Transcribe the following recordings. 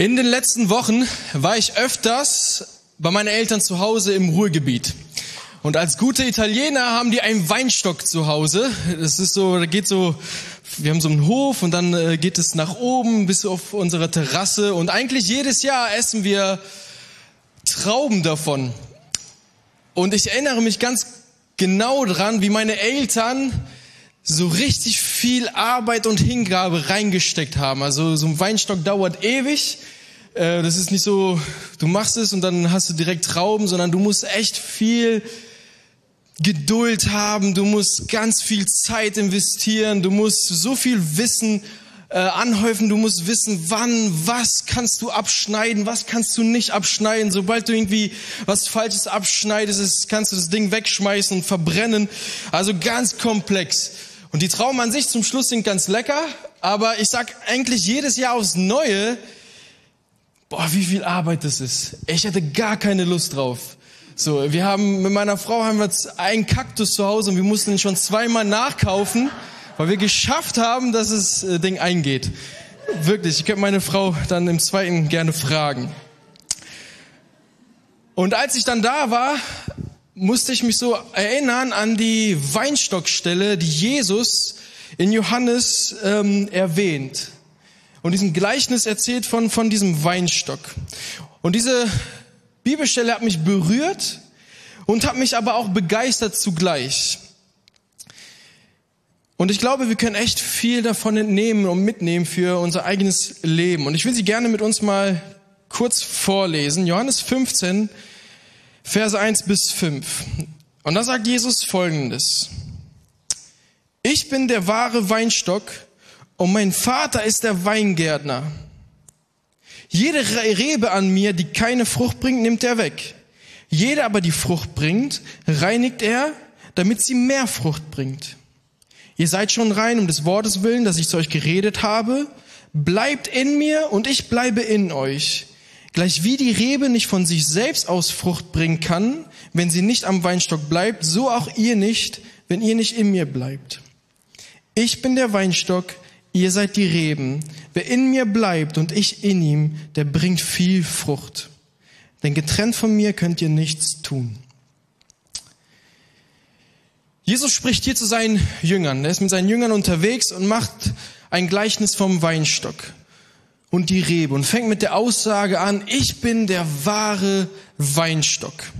In den letzten Wochen war ich öfters bei meinen Eltern zu Hause im Ruhrgebiet. Und als gute Italiener haben die einen Weinstock zu Hause. Das ist so, da geht so, wir haben so einen Hof und dann äh, geht es nach oben bis auf unsere Terrasse. Und eigentlich jedes Jahr essen wir Trauben davon. Und ich erinnere mich ganz genau dran, wie meine Eltern so richtig viel Arbeit und Hingabe reingesteckt haben. Also so ein Weinstock dauert ewig. Äh, das ist nicht so, du machst es und dann hast du direkt Trauben, sondern du musst echt viel Geduld haben, du musst ganz viel Zeit investieren, du musst so viel Wissen äh, anhäufen, du musst wissen, wann, was kannst du abschneiden, was kannst du nicht abschneiden. Sobald du irgendwie was Falsches abschneidest, kannst du das Ding wegschmeißen und verbrennen. Also ganz komplex. Und die Trauben an sich zum Schluss sind ganz lecker, aber ich sag eigentlich jedes Jahr aufs Neue, boah, wie viel Arbeit das ist. Ich hätte gar keine Lust drauf. So, wir haben, mit meiner Frau haben wir jetzt einen Kaktus zu Hause und wir mussten ihn schon zweimal nachkaufen, weil wir geschafft haben, dass das äh, Ding eingeht. Wirklich, ich könnte meine Frau dann im zweiten gerne fragen. Und als ich dann da war, musste ich mich so erinnern an die Weinstockstelle, die Jesus in Johannes ähm, erwähnt. Und diesen Gleichnis erzählt von, von diesem Weinstock. Und diese Bibelstelle hat mich berührt und hat mich aber auch begeistert zugleich. Und ich glaube, wir können echt viel davon entnehmen und mitnehmen für unser eigenes Leben. Und ich will sie gerne mit uns mal kurz vorlesen. Johannes 15, Verse 1 bis 5. Und da sagt Jesus Folgendes. Ich bin der wahre Weinstock und mein Vater ist der Weingärtner. Jede Rebe an mir, die keine Frucht bringt, nimmt er weg. Jede aber, die Frucht bringt, reinigt er, damit sie mehr Frucht bringt. Ihr seid schon rein um des Wortes willen, dass ich zu euch geredet habe. Bleibt in mir und ich bleibe in euch. Gleich wie die Rebe nicht von sich selbst aus Frucht bringen kann, wenn sie nicht am Weinstock bleibt, so auch ihr nicht, wenn ihr nicht in mir bleibt. Ich bin der Weinstock, ihr seid die Reben. Wer in mir bleibt und ich in ihm, der bringt viel Frucht. Denn getrennt von mir könnt ihr nichts tun. Jesus spricht hier zu seinen Jüngern. Er ist mit seinen Jüngern unterwegs und macht ein Gleichnis vom Weinstock und die Rebe und fängt mit der Aussage an, ich bin der wahre Weinstock.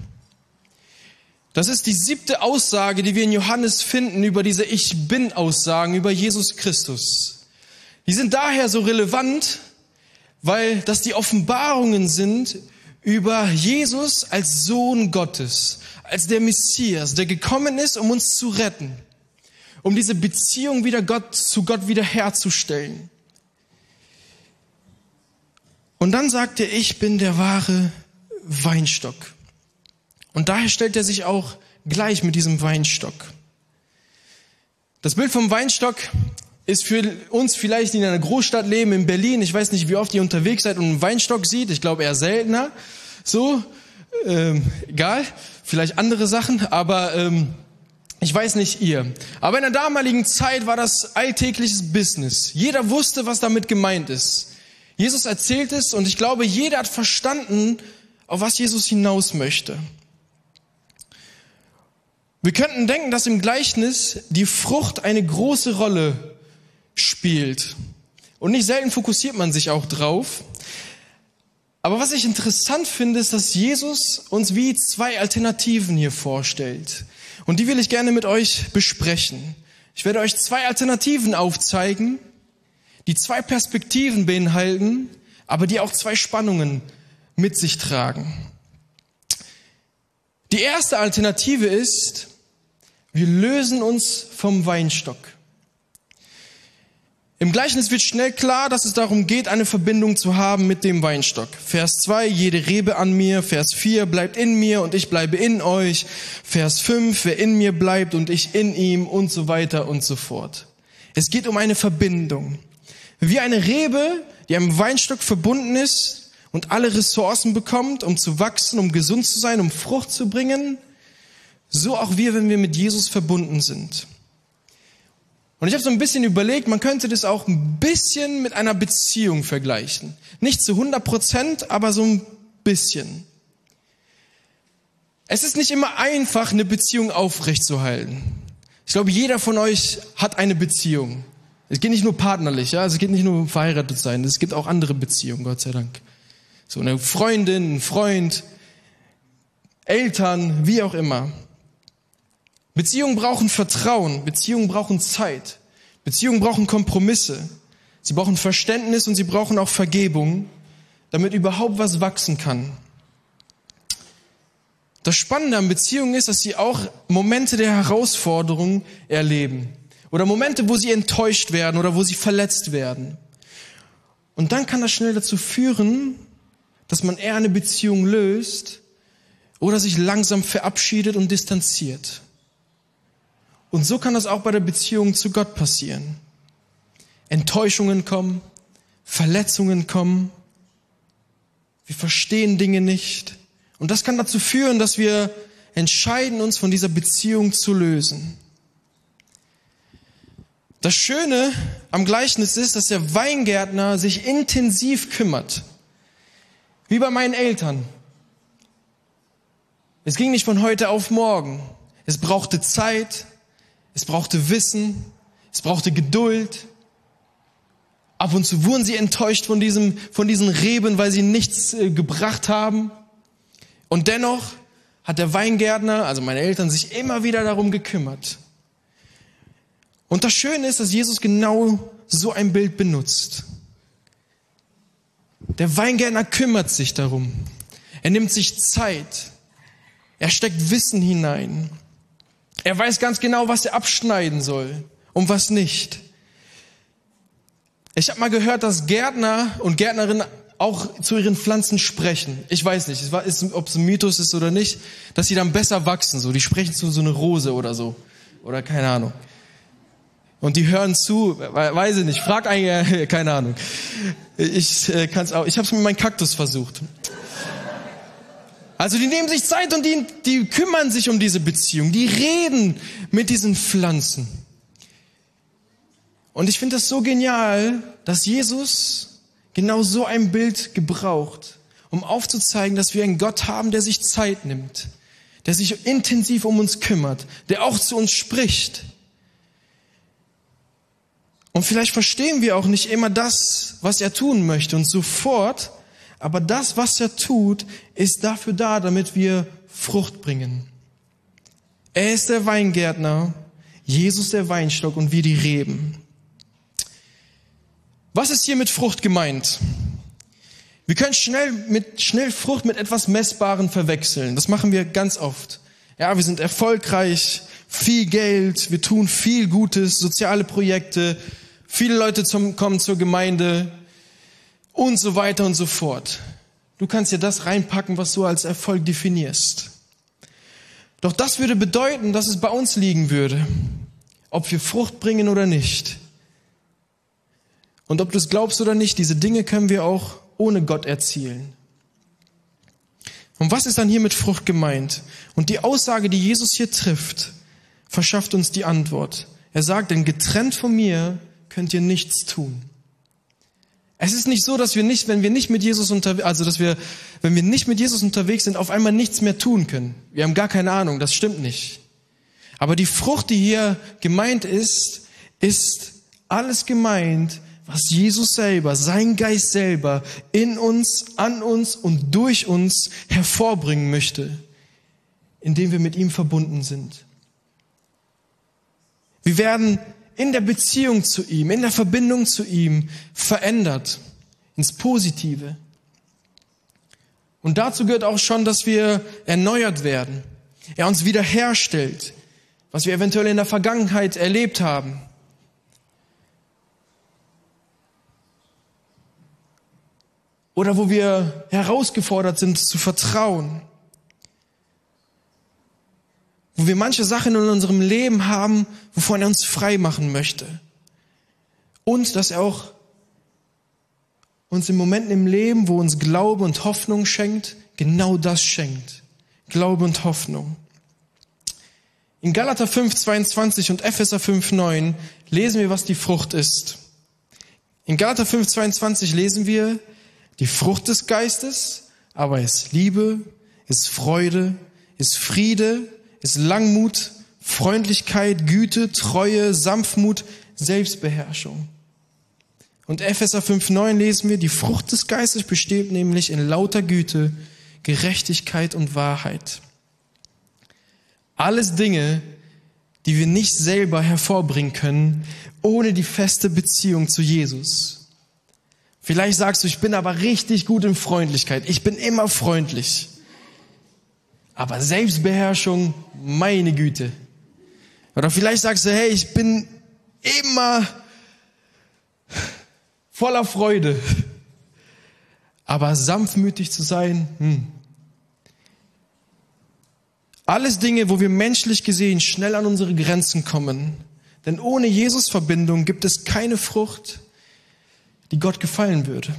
Das ist die siebte Aussage, die wir in Johannes finden über diese Ich bin Aussagen über Jesus Christus. Die sind daher so relevant, weil das die Offenbarungen sind über Jesus als Sohn Gottes, als der Messias, der gekommen ist, um uns zu retten, um diese Beziehung wieder Gott zu Gott wiederherzustellen. Und dann sagt er, ich bin der wahre Weinstock. Und daher stellt er sich auch gleich mit diesem Weinstock. Das Bild vom Weinstock ist für uns vielleicht, in einer Großstadt leben, in Berlin, ich weiß nicht, wie oft ihr unterwegs seid und einen Weinstock sieht, ich glaube eher seltener, so, ähm, egal, vielleicht andere Sachen, aber ähm, ich weiß nicht ihr. Aber in der damaligen Zeit war das alltägliches Business. Jeder wusste, was damit gemeint ist. Jesus erzählt es und ich glaube, jeder hat verstanden, auf was Jesus hinaus möchte. Wir könnten denken, dass im Gleichnis die Frucht eine große Rolle spielt. Und nicht selten fokussiert man sich auch drauf. Aber was ich interessant finde, ist, dass Jesus uns wie zwei Alternativen hier vorstellt. Und die will ich gerne mit euch besprechen. Ich werde euch zwei Alternativen aufzeigen, die zwei Perspektiven beinhalten, aber die auch zwei Spannungen mit sich tragen. Die erste Alternative ist, wir lösen uns vom Weinstock. Im Gleichnis wird schnell klar, dass es darum geht, eine Verbindung zu haben mit dem Weinstock. Vers 2, jede Rebe an mir. Vers 4, bleibt in mir und ich bleibe in euch. Vers 5, wer in mir bleibt und ich in ihm und so weiter und so fort. Es geht um eine Verbindung. Wie eine Rebe, die am Weinstock verbunden ist und alle Ressourcen bekommt, um zu wachsen, um gesund zu sein, um Frucht zu bringen, so auch wir, wenn wir mit Jesus verbunden sind. Und ich habe so ein bisschen überlegt, man könnte das auch ein bisschen mit einer Beziehung vergleichen. Nicht zu 100 Prozent, aber so ein bisschen. Es ist nicht immer einfach, eine Beziehung aufrechtzuerhalten. Ich glaube, jeder von euch hat eine Beziehung. Es geht nicht nur partnerlich, ja, also es geht nicht nur um verheiratet sein, es gibt auch andere Beziehungen, Gott sei Dank. So eine Freundin, ein Freund, Eltern, wie auch immer. Beziehungen brauchen Vertrauen, Beziehungen brauchen Zeit, Beziehungen brauchen Kompromisse, sie brauchen Verständnis und sie brauchen auch Vergebung, damit überhaupt was wachsen kann. Das Spannende an Beziehungen ist, dass sie auch Momente der Herausforderung erleben. Oder Momente, wo sie enttäuscht werden oder wo sie verletzt werden. Und dann kann das schnell dazu führen, dass man eher eine Beziehung löst oder sich langsam verabschiedet und distanziert. Und so kann das auch bei der Beziehung zu Gott passieren. Enttäuschungen kommen, Verletzungen kommen, wir verstehen Dinge nicht. Und das kann dazu führen, dass wir entscheiden, uns von dieser Beziehung zu lösen. Das Schöne am Gleichnis ist, dass der Weingärtner sich intensiv kümmert. Wie bei meinen Eltern. Es ging nicht von heute auf morgen. Es brauchte Zeit, es brauchte Wissen, es brauchte Geduld. Ab und zu wurden sie enttäuscht von, diesem, von diesen Reben, weil sie nichts äh, gebracht haben. Und dennoch hat der Weingärtner, also meine Eltern, sich immer wieder darum gekümmert. Und das Schöne ist, dass Jesus genau so ein Bild benutzt. Der Weingärtner kümmert sich darum. Er nimmt sich Zeit. Er steckt Wissen hinein. Er weiß ganz genau, was er abschneiden soll und was nicht. Ich habe mal gehört, dass Gärtner und Gärtnerinnen auch zu ihren Pflanzen sprechen. Ich weiß nicht, ob es ein Mythos ist oder nicht, dass sie dann besser wachsen. So, die sprechen zu so einer Rose oder so oder keine Ahnung. Und die hören zu, weiß ich nicht, frag eigentlich, keine Ahnung. Ich äh, kann's auch, ich habe es mit meinem Kaktus versucht. Also die nehmen sich Zeit und die, die kümmern sich um diese Beziehung, die reden mit diesen Pflanzen. Und ich finde das so genial, dass Jesus genau so ein Bild gebraucht, um aufzuzeigen, dass wir einen Gott haben, der sich Zeit nimmt, der sich intensiv um uns kümmert, der auch zu uns spricht, und vielleicht verstehen wir auch nicht immer das, was er tun möchte. Und sofort, aber das, was er tut, ist dafür da, damit wir Frucht bringen. Er ist der Weingärtner, Jesus der Weinstock und wir die Reben. Was ist hier mit Frucht gemeint? Wir können schnell mit schnell Frucht mit etwas Messbaren verwechseln. Das machen wir ganz oft. Ja, wir sind erfolgreich, viel Geld, wir tun viel Gutes, soziale Projekte, Viele Leute zum, kommen zur Gemeinde und so weiter und so fort. Du kannst dir das reinpacken, was du als Erfolg definierst. Doch das würde bedeuten, dass es bei uns liegen würde, ob wir Frucht bringen oder nicht. Und ob du es glaubst oder nicht, diese Dinge können wir auch ohne Gott erzielen. Und was ist dann hier mit Frucht gemeint? Und die Aussage, die Jesus hier trifft, verschafft uns die Antwort. Er sagt, denn getrennt von mir könnt ihr nichts tun. Es ist nicht so, dass wir nicht, wenn wir nicht mit Jesus unterwegs, also dass wir, wenn wir nicht mit Jesus unterwegs sind, auf einmal nichts mehr tun können. Wir haben gar keine Ahnung, das stimmt nicht. Aber die Frucht, die hier gemeint ist, ist alles gemeint, was Jesus selber, sein Geist selber in uns, an uns und durch uns hervorbringen möchte, indem wir mit ihm verbunden sind. Wir werden in der Beziehung zu ihm, in der Verbindung zu ihm verändert ins Positive. Und dazu gehört auch schon, dass wir erneuert werden. Er uns wiederherstellt, was wir eventuell in der Vergangenheit erlebt haben. Oder wo wir herausgefordert sind zu vertrauen wo wir manche Sachen in unserem Leben haben, wovon er uns frei machen möchte. Und dass er auch uns in Momenten im Leben, wo uns Glaube und Hoffnung schenkt, genau das schenkt. Glaube und Hoffnung. In Galater 5, 22 und Epheser 5, 9 lesen wir, was die Frucht ist. In Galater 5, 22 lesen wir, die Frucht des Geistes, aber ist Liebe, ist Freude, ist Friede, ist Langmut, Freundlichkeit, Güte, Treue, Sanftmut, Selbstbeherrschung. Und Epheser 5.9 lesen wir, die Frucht des Geistes besteht nämlich in lauter Güte, Gerechtigkeit und Wahrheit. Alles Dinge, die wir nicht selber hervorbringen können, ohne die feste Beziehung zu Jesus. Vielleicht sagst du, ich bin aber richtig gut in Freundlichkeit. Ich bin immer freundlich. Aber Selbstbeherrschung, meine Güte. Oder vielleicht sagst du, hey, ich bin immer voller Freude. Aber sanftmütig zu sein, hm. Alles Dinge, wo wir menschlich gesehen schnell an unsere Grenzen kommen. Denn ohne Jesus-Verbindung gibt es keine Frucht, die Gott gefallen würde.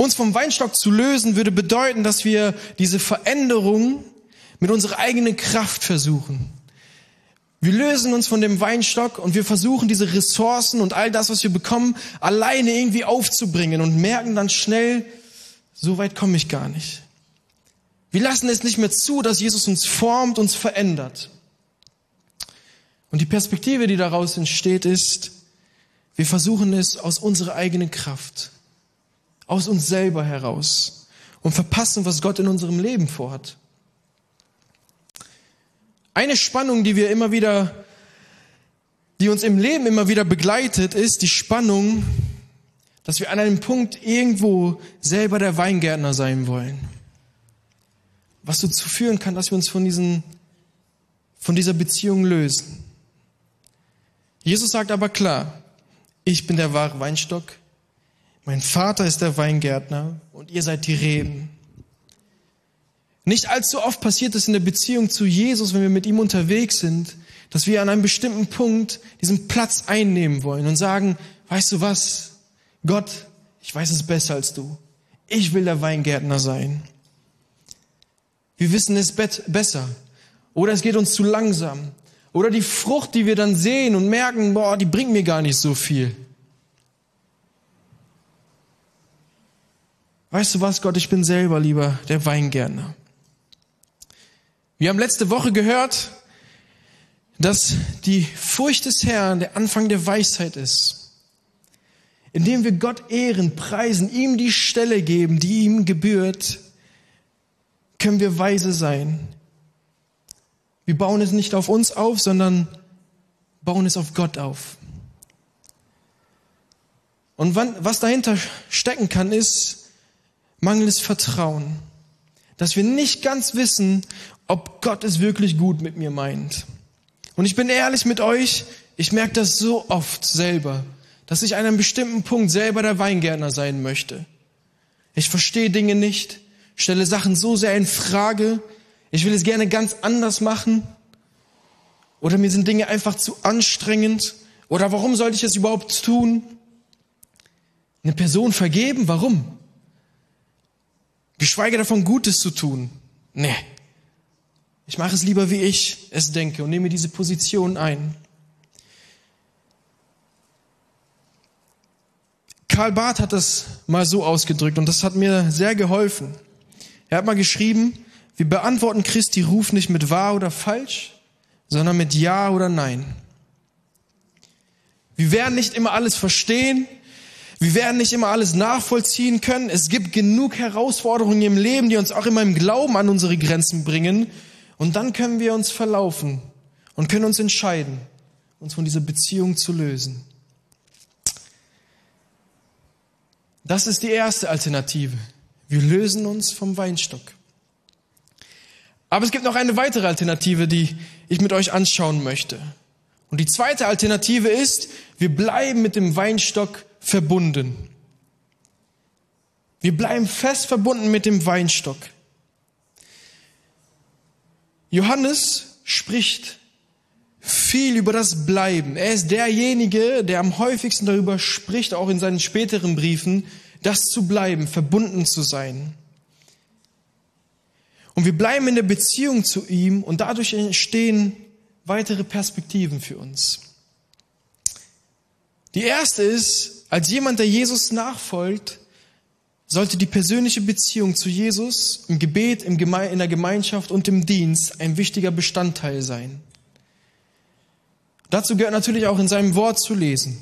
Uns vom Weinstock zu lösen würde bedeuten, dass wir diese Veränderung mit unserer eigenen Kraft versuchen. Wir lösen uns von dem Weinstock und wir versuchen diese Ressourcen und all das, was wir bekommen, alleine irgendwie aufzubringen und merken dann schnell, so weit komme ich gar nicht. Wir lassen es nicht mehr zu, dass Jesus uns formt, uns verändert. Und die Perspektive, die daraus entsteht, ist, wir versuchen es aus unserer eigenen Kraft, aus uns selber heraus und verpassen, was Gott in unserem Leben vorhat. Eine Spannung, die wir immer wieder, die uns im Leben immer wieder begleitet, ist die Spannung, dass wir an einem Punkt irgendwo selber der Weingärtner sein wollen was dazu führen kann, dass wir uns von, diesen, von dieser Beziehung lösen. Jesus sagt aber klar, ich bin der wahre Weinstock, mein Vater ist der Weingärtner und ihr seid die Reben. Nicht allzu oft passiert es in der Beziehung zu Jesus, wenn wir mit ihm unterwegs sind, dass wir an einem bestimmten Punkt diesen Platz einnehmen wollen und sagen, weißt du was, Gott, ich weiß es besser als du. Ich will der Weingärtner sein. Wir wissen es besser. Oder es geht uns zu langsam. Oder die Frucht, die wir dann sehen und merken, boah, die bringt mir gar nicht so viel. Weißt du was, Gott, ich bin selber lieber der Weingärtner. Wir haben letzte Woche gehört, dass die Furcht des Herrn der Anfang der Weisheit ist. Indem wir Gott ehren, preisen, ihm die Stelle geben, die ihm gebührt, können wir weise sein. Wir bauen es nicht auf uns auf, sondern bauen es auf Gott auf. Und was dahinter stecken kann, ist mangelndes Vertrauen. Dass wir nicht ganz wissen, ob Gott es wirklich gut mit mir meint. Und ich bin ehrlich mit euch, ich merke das so oft selber, dass ich an einem bestimmten Punkt selber der Weingärtner sein möchte. Ich verstehe Dinge nicht, stelle Sachen so sehr in Frage, ich will es gerne ganz anders machen oder mir sind Dinge einfach zu anstrengend oder warum sollte ich es überhaupt tun? Eine Person vergeben, warum? Geschweige davon Gutes zu tun. Nee. Ich mache es lieber, wie ich es denke und nehme diese Position ein. Karl Barth hat das mal so ausgedrückt und das hat mir sehr geholfen. Er hat mal geschrieben, wir beantworten Christi Ruf nicht mit wahr oder falsch, sondern mit ja oder nein. Wir werden nicht immer alles verstehen. Wir werden nicht immer alles nachvollziehen können. Es gibt genug Herausforderungen im Leben, die uns auch immer im Glauben an unsere Grenzen bringen. Und dann können wir uns verlaufen und können uns entscheiden, uns von dieser Beziehung zu lösen. Das ist die erste Alternative. Wir lösen uns vom Weinstock. Aber es gibt noch eine weitere Alternative, die ich mit euch anschauen möchte. Und die zweite Alternative ist, wir bleiben mit dem Weinstock verbunden. Wir bleiben fest verbunden mit dem Weinstock. Johannes spricht viel über das Bleiben. Er ist derjenige, der am häufigsten darüber spricht, auch in seinen späteren Briefen, das zu bleiben, verbunden zu sein. Und wir bleiben in der Beziehung zu ihm und dadurch entstehen weitere Perspektiven für uns. Die erste ist, als jemand, der Jesus nachfolgt, sollte die persönliche Beziehung zu Jesus im Gebet, in der Gemeinschaft und im Dienst ein wichtiger Bestandteil sein. Dazu gehört natürlich auch in seinem Wort zu lesen.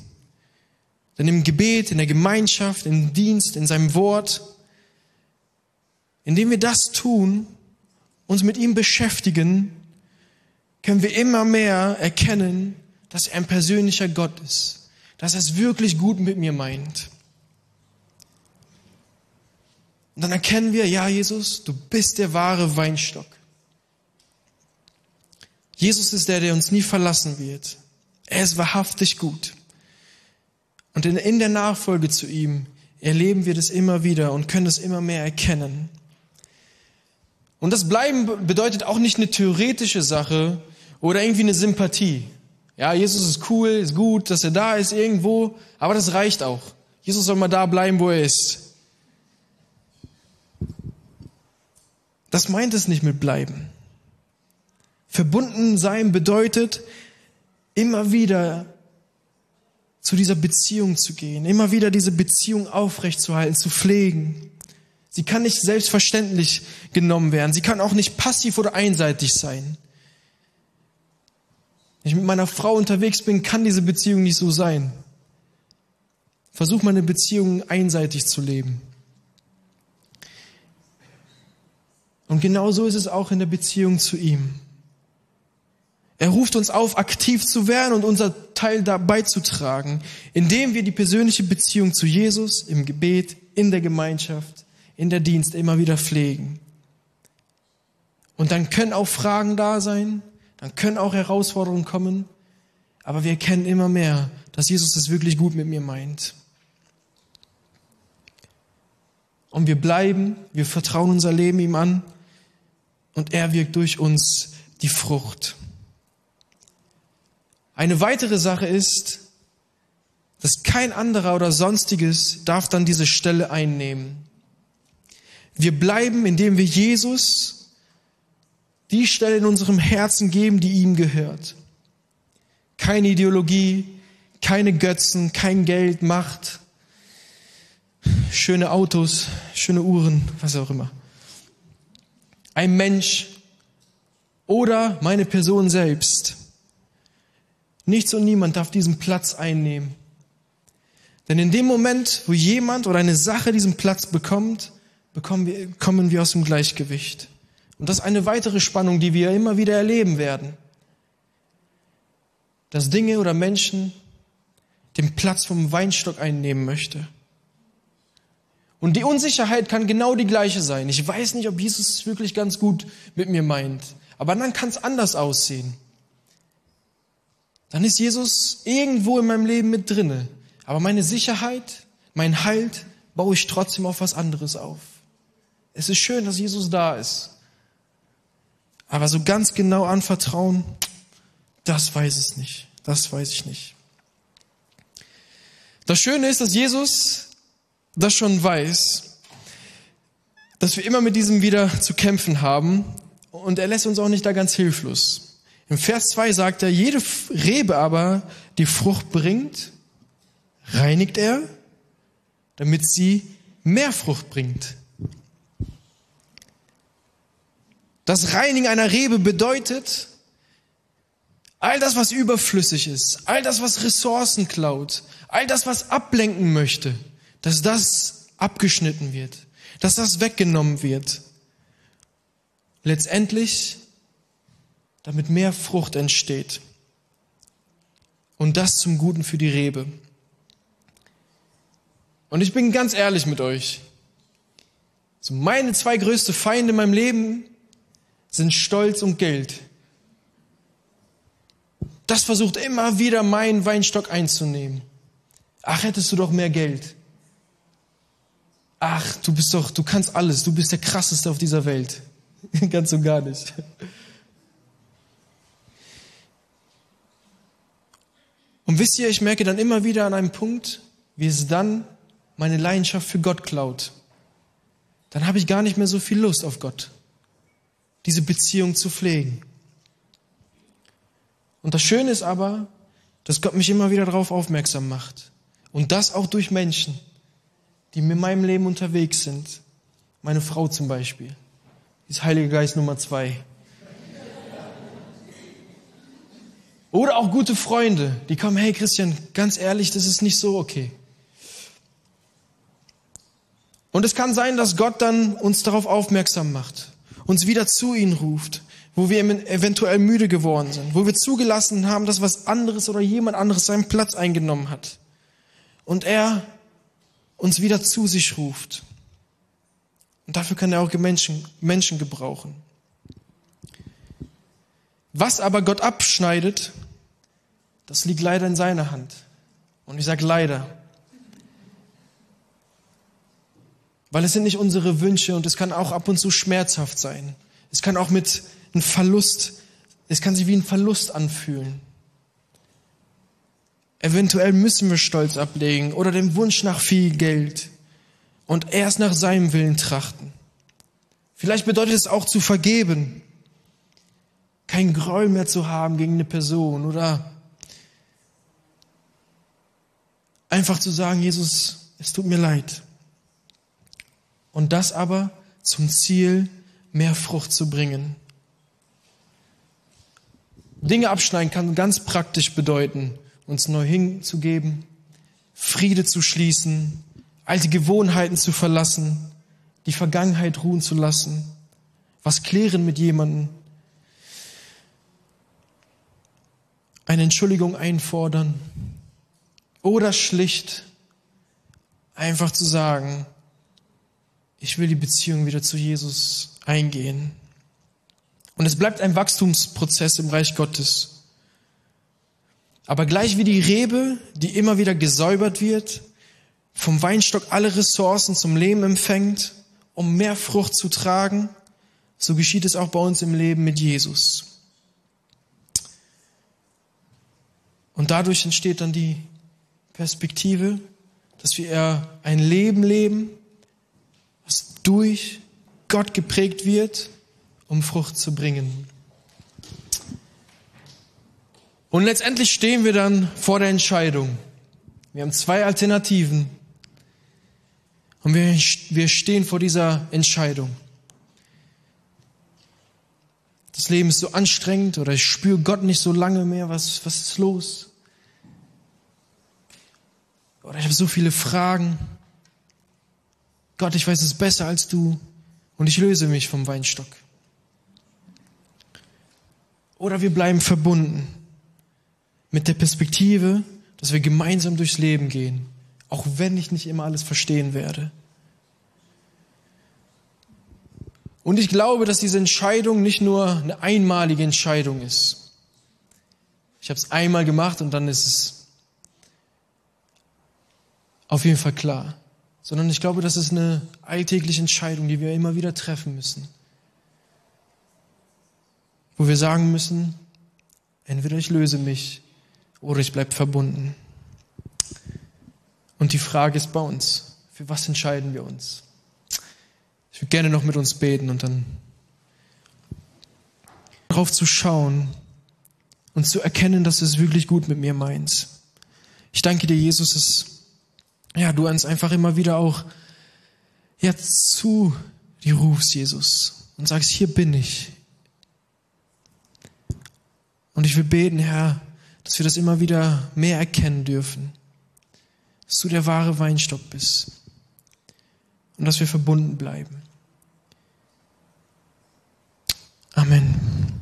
Denn im Gebet, in der Gemeinschaft, im Dienst, in seinem Wort, indem wir das tun, uns mit ihm beschäftigen, können wir immer mehr erkennen, dass er ein persönlicher Gott ist, dass er es wirklich gut mit mir meint. Und dann erkennen wir, ja, Jesus, du bist der wahre Weinstock. Jesus ist der, der uns nie verlassen wird. Er ist wahrhaftig gut. Und in, in der Nachfolge zu ihm erleben wir das immer wieder und können das immer mehr erkennen. Und das Bleiben bedeutet auch nicht eine theoretische Sache oder irgendwie eine Sympathie. Ja, Jesus ist cool, ist gut, dass er da ist irgendwo, aber das reicht auch. Jesus soll mal da bleiben, wo er ist. Das meint es nicht mit bleiben. Verbunden sein bedeutet, immer wieder zu dieser Beziehung zu gehen, immer wieder diese Beziehung aufrechtzuerhalten, zu pflegen. Sie kann nicht selbstverständlich genommen werden. Sie kann auch nicht passiv oder einseitig sein. Ich mit meiner Frau unterwegs bin, kann diese Beziehung nicht so sein. Versuch meine Beziehung einseitig zu leben. Und genau so ist es auch in der Beziehung zu ihm. Er ruft uns auf, aktiv zu werden und unser Teil dabei zu tragen, indem wir die persönliche Beziehung zu Jesus im Gebet, in der Gemeinschaft, in der Dienst immer wieder pflegen. Und dann können auch Fragen da sein, dann können auch Herausforderungen kommen, aber wir erkennen immer mehr, dass Jesus es wirklich gut mit mir meint. Und wir bleiben, wir vertrauen unser Leben ihm an und er wirkt durch uns die Frucht. Eine weitere Sache ist, dass kein anderer oder sonstiges darf dann diese Stelle einnehmen. Wir bleiben, indem wir Jesus die Stelle in unserem Herzen geben, die ihm gehört. Keine Ideologie, keine Götzen, kein Geld, Macht, schöne Autos, schöne Uhren, was auch immer ein Mensch oder meine Person selbst. Nichts und niemand darf diesen Platz einnehmen. Denn in dem Moment, wo jemand oder eine Sache diesen Platz bekommt, bekommen wir, kommen wir aus dem Gleichgewicht. Und das ist eine weitere Spannung, die wir immer wieder erleben werden. Dass Dinge oder Menschen den Platz vom Weinstock einnehmen möchte. Und die Unsicherheit kann genau die gleiche sein. Ich weiß nicht, ob Jesus es wirklich ganz gut mit mir meint. Aber dann kann es anders aussehen. Dann ist Jesus irgendwo in meinem Leben mit drinne. Aber meine Sicherheit, mein Halt baue ich trotzdem auf was anderes auf. Es ist schön, dass Jesus da ist. Aber so ganz genau anvertrauen, das weiß es nicht. Das weiß ich nicht. Das Schöne ist, dass Jesus das schon weiß, dass wir immer mit diesem wieder zu kämpfen haben und er lässt uns auch nicht da ganz hilflos. Im Vers 2 sagt er, jede Rebe aber, die Frucht bringt, reinigt er, damit sie mehr Frucht bringt. Das Reinigen einer Rebe bedeutet, all das, was überflüssig ist, all das, was Ressourcen klaut, all das, was ablenken möchte, dass das abgeschnitten wird, dass das weggenommen wird. Letztendlich, damit mehr Frucht entsteht. Und das zum Guten für die Rebe. Und ich bin ganz ehrlich mit euch. So meine zwei größte Feinde in meinem Leben sind Stolz und Geld. Das versucht immer wieder meinen Weinstock einzunehmen. Ach, hättest du doch mehr Geld ach, du bist doch, du kannst alles, du bist der krasseste auf dieser Welt. Ganz und gar nicht. Und wisst ihr, ich merke dann immer wieder an einem Punkt, wie es dann meine Leidenschaft für Gott klaut. Dann habe ich gar nicht mehr so viel Lust auf Gott. Diese Beziehung zu pflegen. Und das Schöne ist aber, dass Gott mich immer wieder darauf aufmerksam macht. Und das auch durch Menschen, die mit meinem Leben unterwegs sind. Meine Frau zum Beispiel. Die ist Heilige Geist Nummer zwei. Oder auch gute Freunde, die kommen, hey Christian, ganz ehrlich, das ist nicht so okay. Und es kann sein, dass Gott dann uns darauf aufmerksam macht, uns wieder zu ihm ruft, wo wir eventuell müde geworden sind, wo wir zugelassen haben, dass was anderes oder jemand anderes seinen Platz eingenommen hat. Und er uns wieder zu sich ruft. Und dafür kann er auch Menschen, Menschen gebrauchen. Was aber Gott abschneidet, das liegt leider in seiner Hand. Und ich sage leider. Weil es sind nicht unsere Wünsche und es kann auch ab und zu schmerzhaft sein. Es kann auch mit einem Verlust, es kann sich wie ein Verlust anfühlen. Eventuell müssen wir Stolz ablegen oder den Wunsch nach viel Geld und erst nach seinem Willen trachten. Vielleicht bedeutet es auch zu vergeben, kein Groll mehr zu haben gegen eine Person oder einfach zu sagen, Jesus, es tut mir leid. Und das aber zum Ziel, mehr Frucht zu bringen. Dinge abschneiden kann ganz praktisch bedeuten, uns neu hinzugeben, Friede zu schließen, alte Gewohnheiten zu verlassen, die Vergangenheit ruhen zu lassen, was klären mit jemandem, eine Entschuldigung einfordern oder schlicht einfach zu sagen, ich will die Beziehung wieder zu Jesus eingehen. Und es bleibt ein Wachstumsprozess im Reich Gottes. Aber gleich wie die Rebe, die immer wieder gesäubert wird, vom Weinstock alle Ressourcen zum Leben empfängt, um mehr Frucht zu tragen, so geschieht es auch bei uns im Leben mit Jesus. Und dadurch entsteht dann die Perspektive, dass wir ein Leben leben, was durch Gott geprägt wird, um Frucht zu bringen. Und letztendlich stehen wir dann vor der Entscheidung. Wir haben zwei Alternativen. Und wir, wir stehen vor dieser Entscheidung. Das Leben ist so anstrengend oder ich spüre Gott nicht so lange mehr. Was, was ist los? Oder ich habe so viele Fragen. Gott, ich weiß es besser als du und ich löse mich vom Weinstock. Oder wir bleiben verbunden mit der Perspektive, dass wir gemeinsam durchs Leben gehen, auch wenn ich nicht immer alles verstehen werde. Und ich glaube, dass diese Entscheidung nicht nur eine einmalige Entscheidung ist. Ich habe es einmal gemacht und dann ist es auf jeden Fall klar, sondern ich glaube, das ist eine alltägliche Entscheidung, die wir immer wieder treffen müssen. Wo wir sagen müssen, entweder ich löse mich oder ich bleibe verbunden. Und die Frage ist bei uns, für was entscheiden wir uns? Ich würde gerne noch mit uns beten und dann darauf zu schauen und zu erkennen, dass du es wirklich gut mit mir meinst. Ich danke dir, Jesus, dass ja, du uns einfach immer wieder auch jetzt zu dir rufst, Jesus, und sagst, hier bin ich. Und ich will beten, Herr, dass wir das immer wieder mehr erkennen dürfen, dass du der wahre Weinstock bist und dass wir verbunden bleiben. Amen.